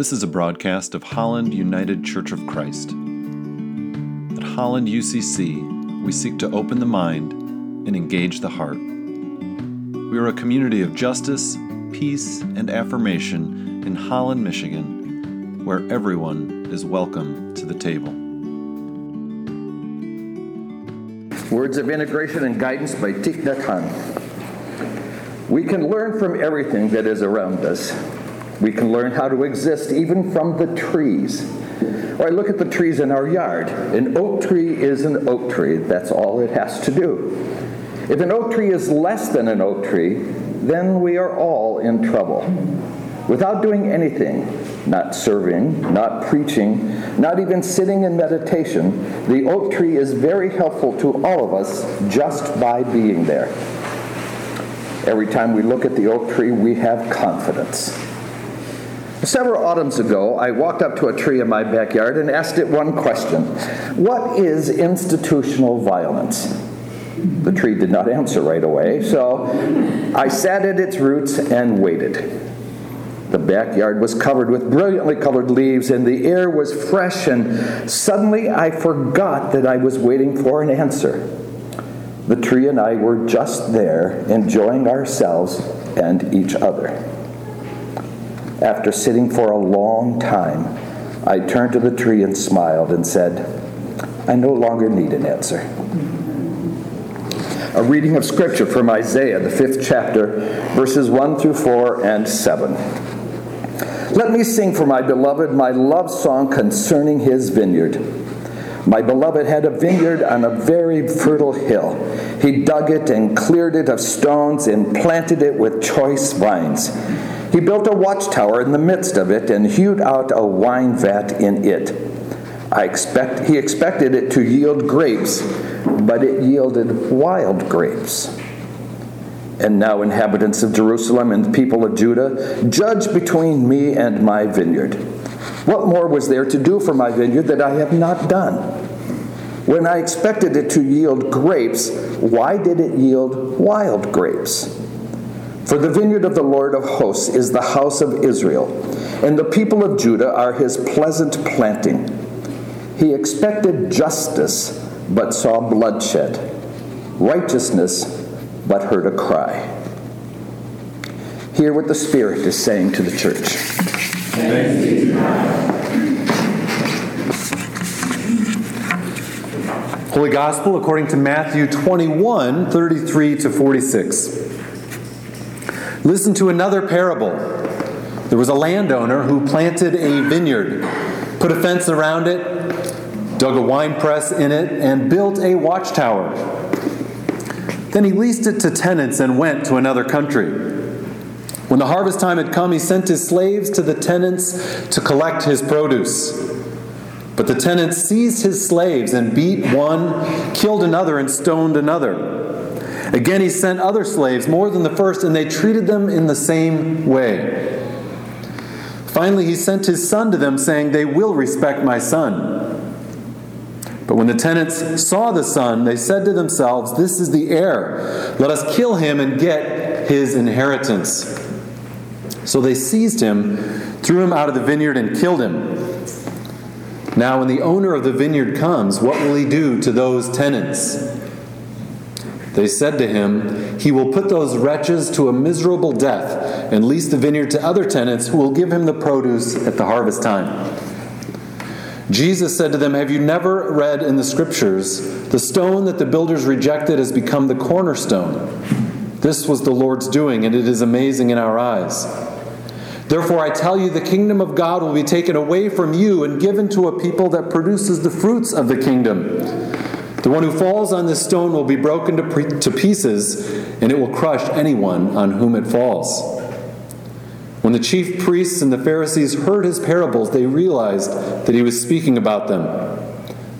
This is a broadcast of Holland United Church of Christ. At Holland UCC, we seek to open the mind and engage the heart. We are a community of justice, peace, and affirmation in Holland, Michigan, where everyone is welcome to the table. Words of Integration and Guidance by Thich Nhat Hanh. We can learn from everything that is around us. We can learn how to exist even from the trees. Or I look at the trees in our yard. An oak tree is an oak tree. That's all it has to do. If an oak tree is less than an oak tree, then we are all in trouble. Without doing anything, not serving, not preaching, not even sitting in meditation, the oak tree is very helpful to all of us just by being there. Every time we look at the oak tree, we have confidence. Several autumns ago, I walked up to a tree in my backyard and asked it one question What is institutional violence? The tree did not answer right away, so I sat at its roots and waited. The backyard was covered with brilliantly colored leaves, and the air was fresh, and suddenly I forgot that I was waiting for an answer. The tree and I were just there, enjoying ourselves and each other. After sitting for a long time, I turned to the tree and smiled and said, I no longer need an answer. A reading of Scripture from Isaiah, the fifth chapter, verses 1 through 4 and 7. Let me sing for my beloved my love song concerning his vineyard. My beloved had a vineyard on a very fertile hill. He dug it and cleared it of stones and planted it with choice vines. He built a watchtower in the midst of it and hewed out a wine vat in it. I expect, he expected it to yield grapes, but it yielded wild grapes. And now, inhabitants of Jerusalem and people of Judah, judge between me and my vineyard. What more was there to do for my vineyard that I have not done? When I expected it to yield grapes, why did it yield wild grapes? For the vineyard of the Lord of hosts is the house of Israel, and the people of Judah are his pleasant planting. He expected justice, but saw bloodshed, righteousness, but heard a cry. Hear what the Spirit is saying to the church. Holy Gospel according to Matthew 21 33 to 46. Listen to another parable. There was a landowner who planted a vineyard, put a fence around it, dug a wine press in it, and built a watchtower. Then he leased it to tenants and went to another country. When the harvest time had come, he sent his slaves to the tenants to collect his produce. But the tenants seized his slaves and beat one, killed another, and stoned another. Again, he sent other slaves, more than the first, and they treated them in the same way. Finally, he sent his son to them, saying, They will respect my son. But when the tenants saw the son, they said to themselves, This is the heir. Let us kill him and get his inheritance. So they seized him, threw him out of the vineyard, and killed him. Now, when the owner of the vineyard comes, what will he do to those tenants? They said to him, He will put those wretches to a miserable death and lease the vineyard to other tenants who will give him the produce at the harvest time. Jesus said to them, Have you never read in the scriptures, the stone that the builders rejected has become the cornerstone? This was the Lord's doing, and it is amazing in our eyes. Therefore, I tell you, the kingdom of God will be taken away from you and given to a people that produces the fruits of the kingdom. The one who falls on this stone will be broken to, pre- to pieces, and it will crush anyone on whom it falls. When the chief priests and the Pharisees heard his parables, they realized that he was speaking about them.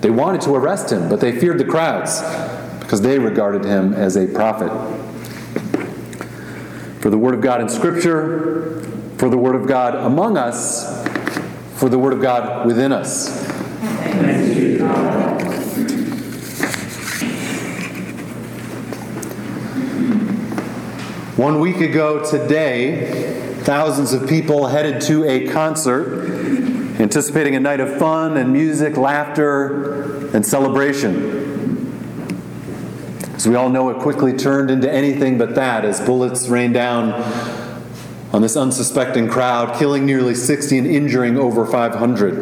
They wanted to arrest him, but they feared the crowds because they regarded him as a prophet. For the Word of God in Scripture, for the Word of God among us, for the Word of God within us. One week ago today, thousands of people headed to a concert anticipating a night of fun and music, laughter, and celebration. As we all know, it quickly turned into anything but that as bullets rained down on this unsuspecting crowd, killing nearly 60 and injuring over 500.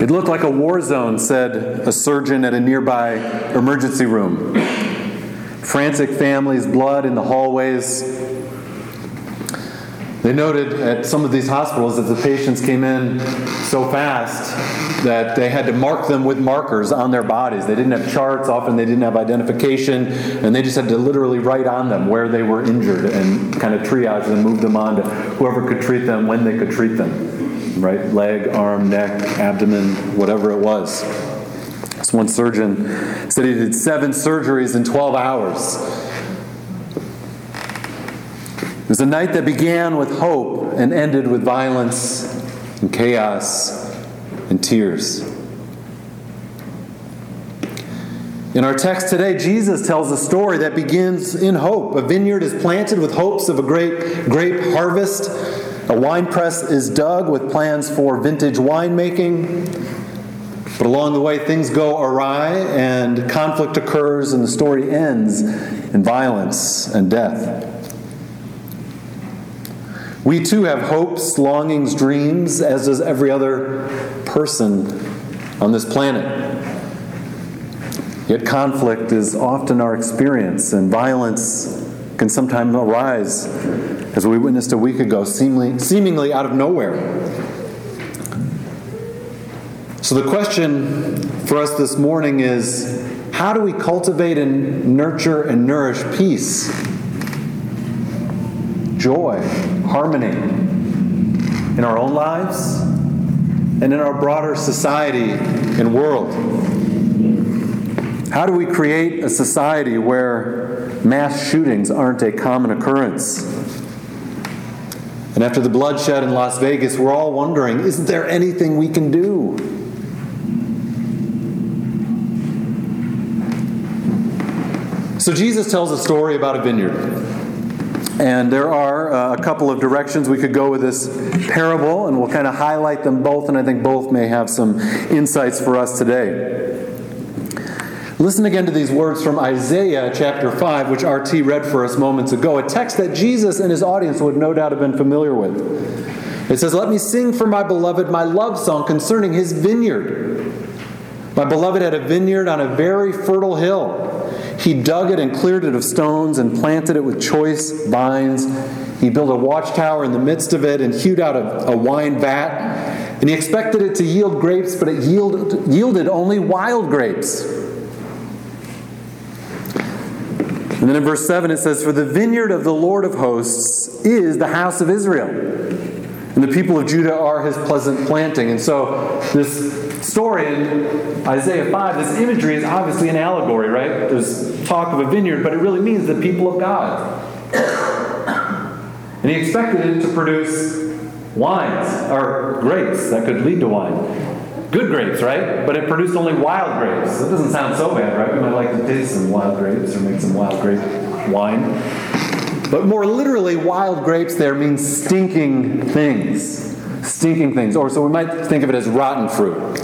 It looked like a war zone, said a surgeon at a nearby emergency room. Frantic families, blood in the hallways. They noted at some of these hospitals that the patients came in so fast that they had to mark them with markers on their bodies. They didn't have charts, often they didn't have identification, and they just had to literally write on them where they were injured and kind of triage and move them on to whoever could treat them when they could treat them right? Leg, arm, neck, abdomen, whatever it was. One surgeon said he did seven surgeries in 12 hours. It was a night that began with hope and ended with violence and chaos and tears. In our text today, Jesus tells a story that begins in hope. A vineyard is planted with hopes of a great grape harvest a wine press is dug with plans for vintage winemaking. But along the way, things go awry and conflict occurs, and the story ends in violence and death. We too have hopes, longings, dreams, as does every other person on this planet. Yet conflict is often our experience, and violence can sometimes arise as we witnessed a week ago, seemingly, seemingly out of nowhere. So, the question for us this morning is how do we cultivate and nurture and nourish peace, joy, harmony in our own lives and in our broader society and world? How do we create a society where mass shootings aren't a common occurrence? And after the bloodshed in Las Vegas, we're all wondering isn't there anything we can do? So Jesus tells a story about a vineyard. And there are uh, a couple of directions we could go with this parable, and we'll kind of highlight them both, and I think both may have some insights for us today. Listen again to these words from Isaiah chapter 5, which RT read for us moments ago, a text that Jesus and his audience would no doubt have been familiar with. It says, Let me sing for my beloved my love song concerning his vineyard. My beloved had a vineyard on a very fertile hill. He dug it and cleared it of stones and planted it with choice vines. He built a watchtower in the midst of it and hewed out a, a wine vat. And he expected it to yield grapes, but it yielded, yielded only wild grapes. And then in verse 7 it says, For the vineyard of the Lord of hosts is the house of Israel. And the people of Judah are his pleasant planting. And so this story in Isaiah 5, this imagery is obviously an allegory, right? There's talk of a vineyard, but it really means the people of God. And he expected it to produce wines or grapes that could lead to wine good grapes, right? But it produced only wild grapes. That doesn't sound so bad, right? We might like to taste some wild grapes or make some wild grape wine. But more literally, wild grapes there means stinking things. Stinking things. Or so we might think of it as rotten fruit.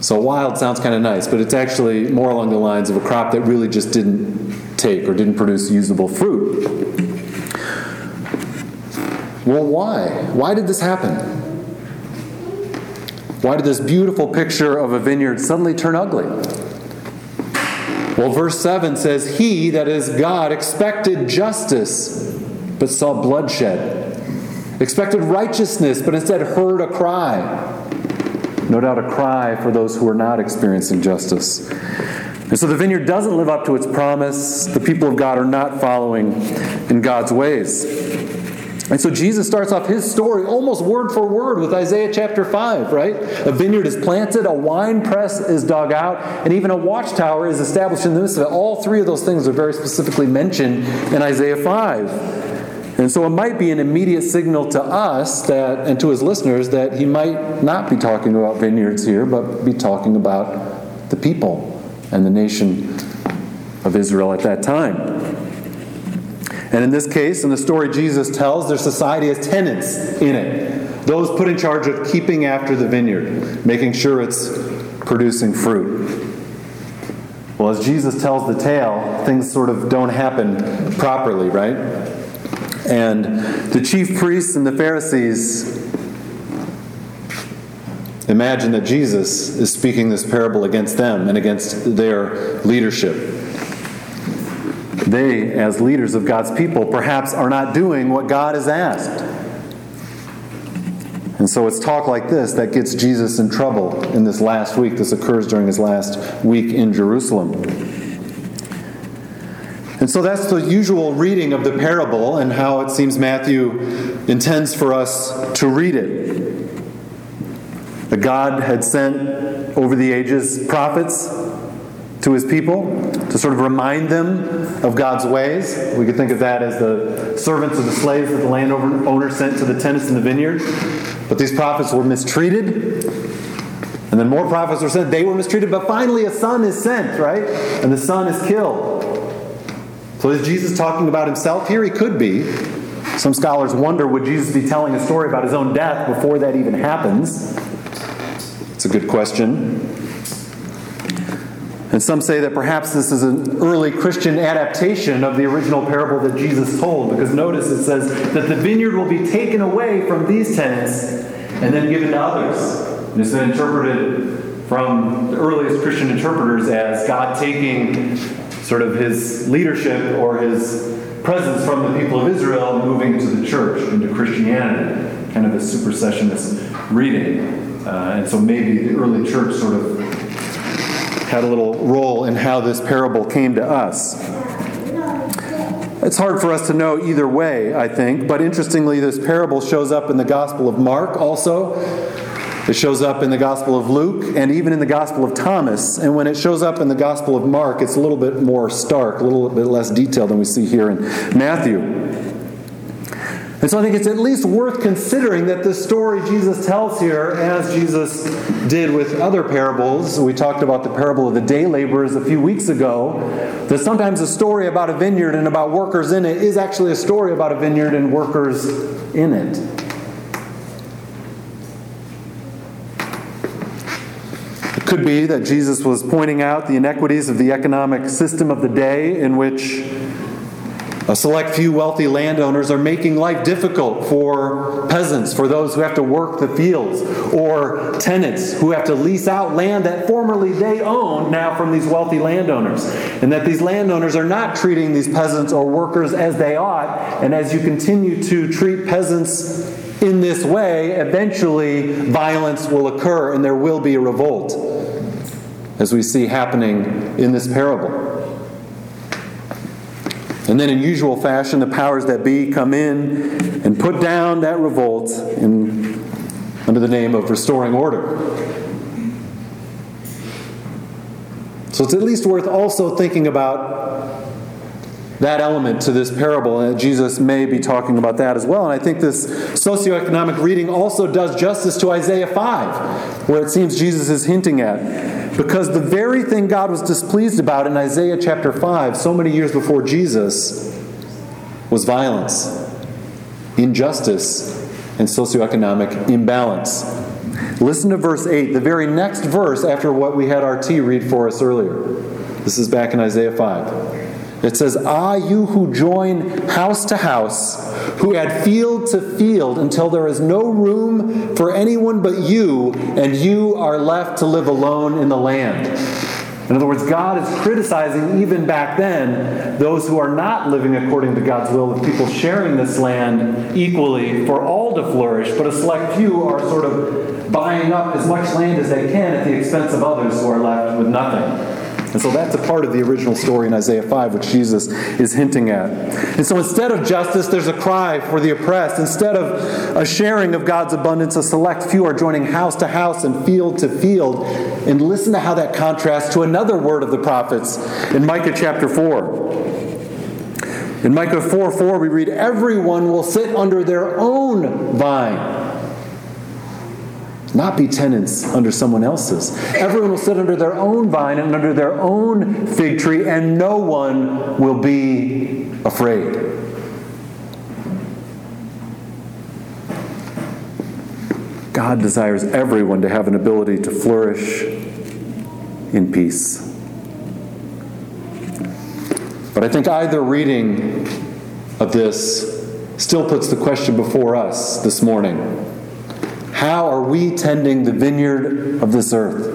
So wild sounds kind of nice, but it's actually more along the lines of a crop that really just didn't take or didn't produce usable fruit. Well, why? Why did this happen? Why did this beautiful picture of a vineyard suddenly turn ugly? Well, verse 7 says, He, that is God, expected justice, but saw bloodshed. Expected righteousness, but instead heard a cry. No doubt a cry for those who are not experiencing justice. And so the vineyard doesn't live up to its promise. The people of God are not following in God's ways. And so Jesus starts off his story almost word for word with Isaiah chapter 5, right? A vineyard is planted, a wine press is dug out, and even a watchtower is established in the midst of it. All three of those things are very specifically mentioned in Isaiah 5. And so it might be an immediate signal to us that, and to his listeners that he might not be talking about vineyards here, but be talking about the people and the nation of Israel at that time. And in this case, in the story Jesus tells, their society has tenants in it. those put in charge of keeping after the vineyard, making sure it's producing fruit. Well, as Jesus tells the tale, things sort of don't happen properly, right? And the chief priests and the Pharisees imagine that Jesus is speaking this parable against them and against their leadership. They, as leaders of God's people, perhaps are not doing what God has asked. And so it's talk like this that gets Jesus in trouble in this last week. This occurs during his last week in Jerusalem. And so that's the usual reading of the parable and how it seems Matthew intends for us to read it. That God had sent over the ages prophets to his people to sort of remind them of God's ways. We could think of that as the servants of the slaves that the landowner sent to the tenants in the vineyard. But these prophets were mistreated. And then more prophets were sent. They were mistreated. But finally, a son is sent, right? And the son is killed. So is Jesus talking about himself here? He could be. Some scholars wonder would Jesus be telling a story about his own death before that even happens? It's a good question. And some say that perhaps this is an early Christian adaptation of the original parable that Jesus told, because notice it says that the vineyard will be taken away from these tenants and then given to others. And it's been interpreted from the earliest Christian interpreters as God taking sort of his leadership or his presence from the people of Israel moving to the church, into Christianity, kind of a supersessionist reading. Uh, and so maybe the early church sort of had a little role in how this parable came to us. It's hard for us to know either way, I think, but interestingly, this parable shows up in the Gospel of Mark also. It shows up in the Gospel of Luke and even in the Gospel of Thomas. And when it shows up in the Gospel of Mark, it's a little bit more stark, a little bit less detailed than we see here in Matthew. And so I think it's at least worth considering that the story Jesus tells here, as Jesus did with other parables, we talked about the parable of the day laborers a few weeks ago, that sometimes a story about a vineyard and about workers in it is actually a story about a vineyard and workers in it. Could be that Jesus was pointing out the inequities of the economic system of the day in which a select few wealthy landowners are making life difficult for peasants, for those who have to work the fields, or tenants who have to lease out land that formerly they owned now from these wealthy landowners. And that these landowners are not treating these peasants or workers as they ought. And as you continue to treat peasants in this way, eventually violence will occur and there will be a revolt, as we see happening in this parable. And then, in usual fashion, the powers that be come in and put down that revolt in, under the name of restoring order. So it's at least worth also thinking about that element to this parable, and Jesus may be talking about that as well. And I think this socioeconomic reading also does justice to Isaiah 5, where it seems Jesus is hinting at because the very thing God was displeased about in Isaiah chapter 5, so many years before Jesus, was violence, injustice, and socioeconomic imbalance. Listen to verse 8, the very next verse after what we had our RT read for us earlier. This is back in Isaiah 5. It says, Ah, you who join house to house, who add field to field until there is no room for anyone but you, and you are left to live alone in the land. In other words, God is criticizing even back then those who are not living according to God's will, of people sharing this land equally for all to flourish, but a select few are sort of buying up as much land as they can at the expense of others who are left with nothing. And so that's a part of the original story in Isaiah 5, which Jesus is hinting at. And so instead of justice, there's a cry for the oppressed. Instead of a sharing of God's abundance, a select few are joining house to house and field to field. And listen to how that contrasts to another word of the prophets in Micah chapter 4. In Micah 4 4, we read, Everyone will sit under their own vine not be tenants under someone else's. Everyone will sit under their own vine and under their own fig tree, and no one will be afraid. God desires everyone to have an ability to flourish in peace. But I think either reading of this still puts the question before us this morning How are we tending the vineyard of this earth?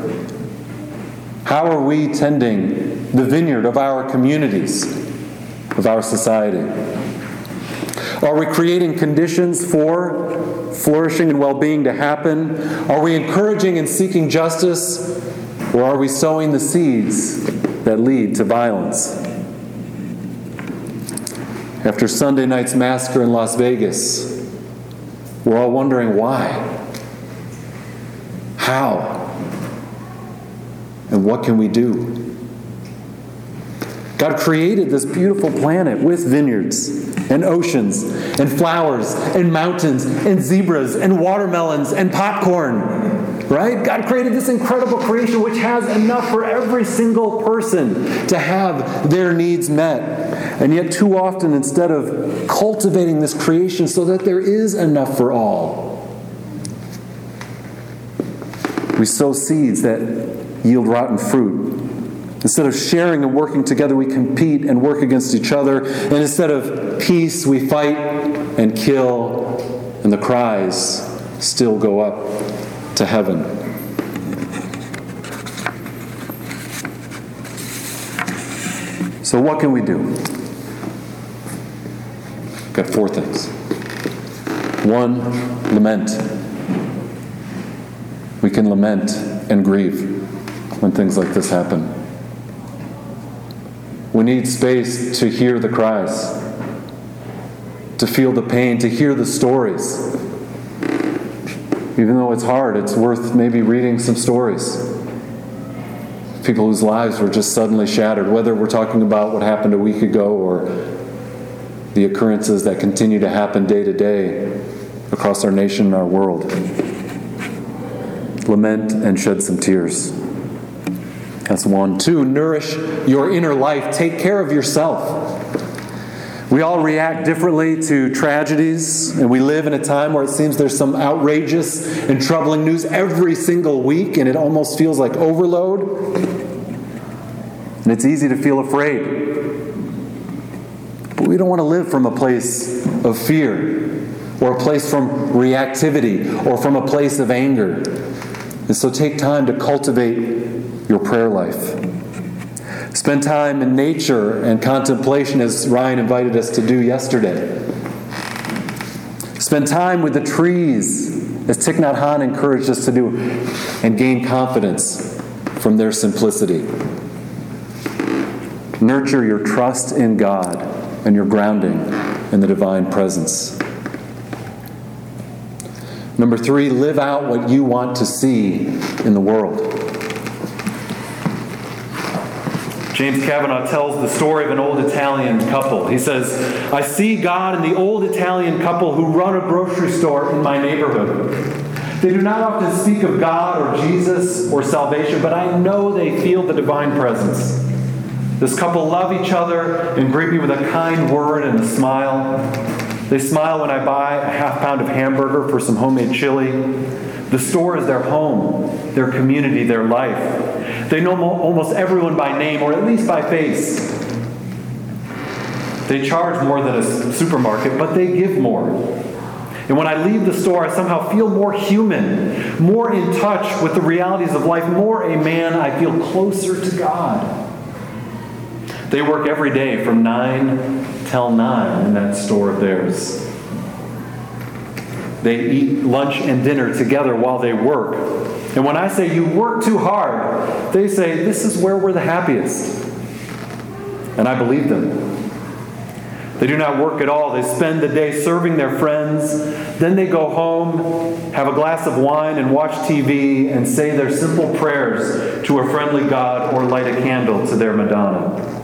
How are we tending the vineyard of our communities, of our society? Are we creating conditions for flourishing and well being to happen? Are we encouraging and seeking justice? Or are we sowing the seeds that lead to violence? After Sunday night's massacre in Las Vegas, we're all wondering why. How? And what can we do? God created this beautiful planet with vineyards and oceans and flowers and mountains and zebras and watermelons and popcorn right? God created this incredible creation which has enough for every single person to have their needs met. And yet, too often, instead of cultivating this creation so that there is enough for all, we sow seeds that yield rotten fruit. Instead of sharing and working together, we compete and work against each other. And instead of peace, we fight and kill, and the cries still go up to heaven. So, what can we do? Got four things. One, lament. We can lament and grieve when things like this happen. We need space to hear the cries, to feel the pain, to hear the stories even though it's hard, it's worth maybe reading some stories. People whose lives were just suddenly shattered, whether we're talking about what happened a week ago or the occurrences that continue to happen day to day across our nation and our world. Lament and shed some tears. That's one. Two, nourish your inner life. Take care of yourself. We all react differently to tragedies, and we live in a time where it seems there's some outrageous and troubling news every single week, and it almost feels like overload. And it's easy to feel afraid. But we don't want to live from a place of fear, or a place from reactivity, or from a place of anger. And so take time to cultivate your prayer life. Spend time in nature and contemplation, as Ryan invited us to do yesterday. Spend time with the trees, as Thich Nhat Hanh encouraged us to do, and gain confidence from their simplicity. Nurture your trust in God and your grounding in the divine presence. Number three, live out what you want to see in the world. James Kavanaugh tells the story of an old Italian couple. He says, I see God in the old Italian couple who run a grocery store in my neighborhood. They do not often speak of God or Jesus or salvation, but I know they feel the divine presence. This couple love each other and greet me with a kind word and a smile. They smile when I buy a half pound of hamburger for some homemade chili. The store is their home, their community, their life. They know almost everyone by name or at least by face. They charge more than a supermarket, but they give more. And when I leave the store, I somehow feel more human, more in touch with the realities of life, more a man. I feel closer to God. They work every day from 9 till 9 in that store of theirs. They eat lunch and dinner together while they work. And when I say you work too hard, they say this is where we're the happiest. And I believe them. They do not work at all. They spend the day serving their friends. Then they go home, have a glass of wine, and watch TV and say their simple prayers to a friendly God or light a candle to their Madonna.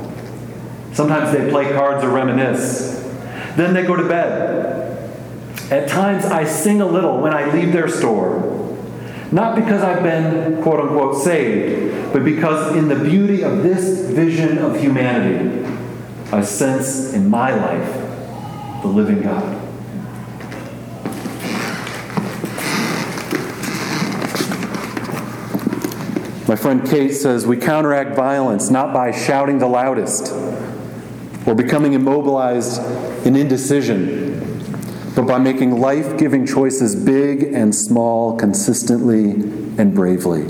Sometimes they play cards or reminisce. Then they go to bed. At times I sing a little when I leave their store. Not because I've been, quote unquote, saved, but because in the beauty of this vision of humanity, I sense in my life the living God. My friend Kate says we counteract violence not by shouting the loudest or becoming immobilized in indecision, but by making life giving choices big and small, consistently and bravely.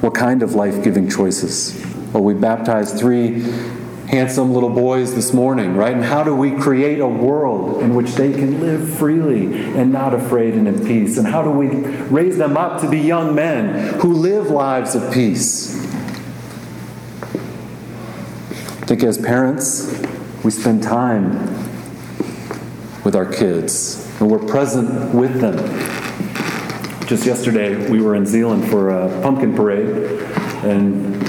What kind of life giving choices? Well, we baptized three handsome little boys this morning, right? And how do we create a world in which they can live freely and not afraid and in peace? And how do we raise them up to be young men who live lives of peace? Think as parents, we spend time with our kids and we're present with them. Just yesterday, we were in Zeeland for a pumpkin parade, and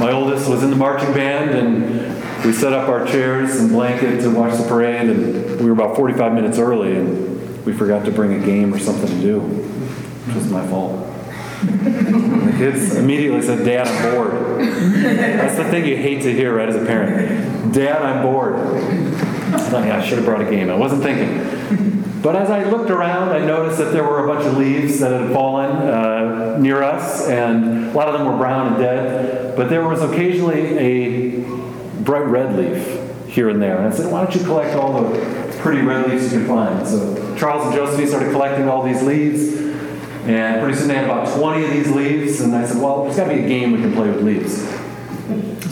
my oldest was in the marching band, and we set up our chairs and blankets to watch the parade, and we were about 45 minutes early, and we forgot to bring a game or something to do, which was my fault. The kids immediately said, Dad, I'm bored. That's the thing you hate to hear, right, as a parent. Dad, I'm bored. I I should have brought a game. I wasn't thinking. But as I looked around, I noticed that there were a bunch of leaves that had fallen uh, near us, and a lot of them were brown and dead. But there was occasionally a bright red leaf here and there. And I said, why don't you collect all the pretty red leaves you can find? So Charles and Josephine started collecting all these leaves, and pretty soon they had about 20 of these leaves. And I said, well, there's got to be a game we can play with leaves.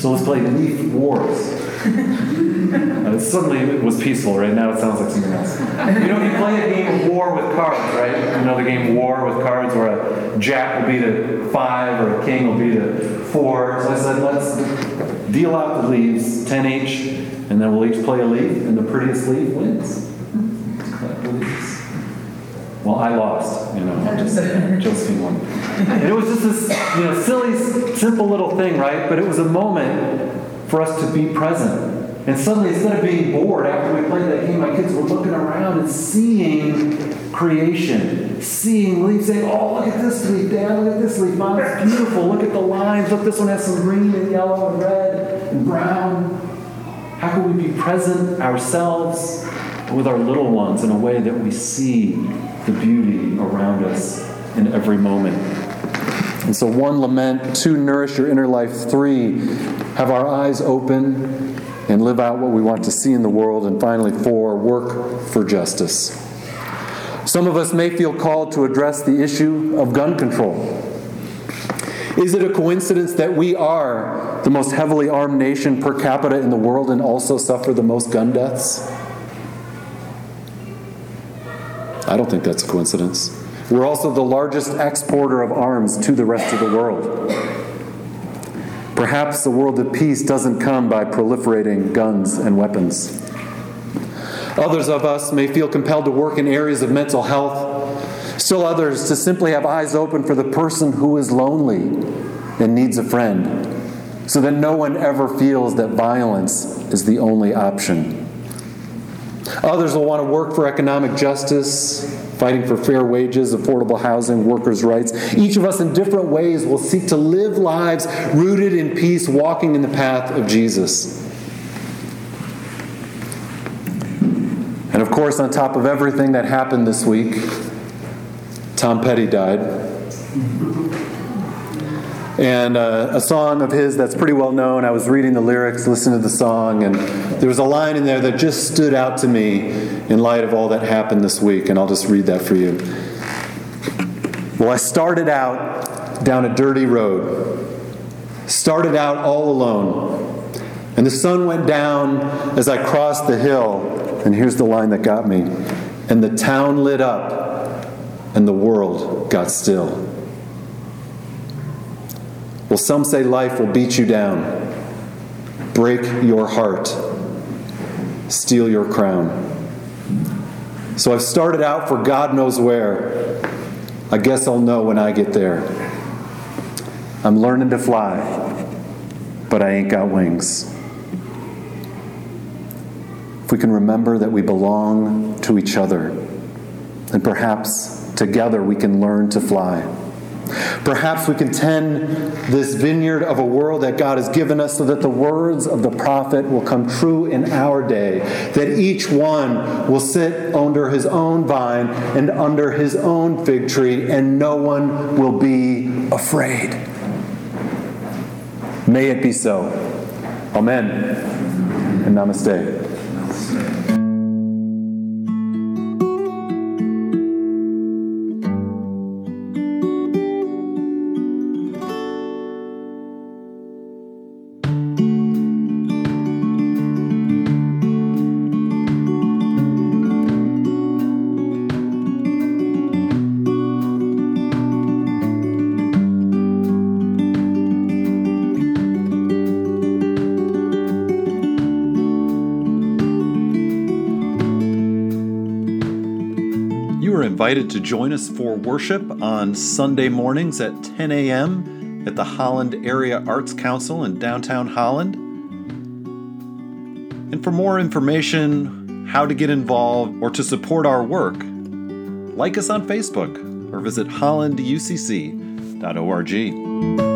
So let's play Leaf Wars. Uh, suddenly it was peaceful, right? Now it sounds like something else. You know, you play a game of war with cards, right? You know the game War with cards where a jack will be to five or a king will be to four. So I said, let's deal out the leaves, 10 each, and then we'll each play a leaf, and the prettiest leaf wins. Well, I lost, you know, just Josephine won. And it was just this, you know, silly, simple little thing, right? But it was a moment for us to be present. And suddenly, instead of being bored after we played that game, my kids were looking around and seeing creation, seeing leaves, saying, Oh, look at this leaf, Dad, look at this leaf. Mom, it's beautiful. Look at the lines. Look, this one has some green and yellow and red and brown. How can we be present ourselves with our little ones in a way that we see the beauty around us in every moment? And so, one, lament, two, nourish your inner life, three, have our eyes open and live out what we want to see in the world, and finally, four, work for justice. Some of us may feel called to address the issue of gun control. Is it a coincidence that we are the most heavily armed nation per capita in the world and also suffer the most gun deaths? I don't think that's a coincidence. We're also the largest exporter of arms to the rest of the world. Perhaps the world of peace doesn't come by proliferating guns and weapons. Others of us may feel compelled to work in areas of mental health. Still others to simply have eyes open for the person who is lonely and needs a friend, so that no one ever feels that violence is the only option. Others will want to work for economic justice, fighting for fair wages, affordable housing, workers' rights. Each of us, in different ways, will seek to live lives rooted in peace, walking in the path of Jesus. And of course, on top of everything that happened this week, Tom Petty died. And uh, a song of his that's pretty well known. I was reading the lyrics, listening to the song, and there was a line in there that just stood out to me in light of all that happened this week, and I'll just read that for you. Well, I started out down a dirty road, started out all alone, and the sun went down as I crossed the hill, and here's the line that got me and the town lit up, and the world got still. Well, some say life will beat you down, break your heart, steal your crown. So I've started out for God knows where. I guess I'll know when I get there. I'm learning to fly, but I ain't got wings. If we can remember that we belong to each other, then perhaps together we can learn to fly. Perhaps we can tend this vineyard of a world that God has given us so that the words of the prophet will come true in our day, that each one will sit under his own vine and under his own fig tree, and no one will be afraid. May it be so. Amen. And namaste. Invited to join us for worship on Sunday mornings at 10 a.m. at the Holland Area Arts Council in downtown Holland. And for more information, how to get involved, or to support our work, like us on Facebook or visit hollanducc.org.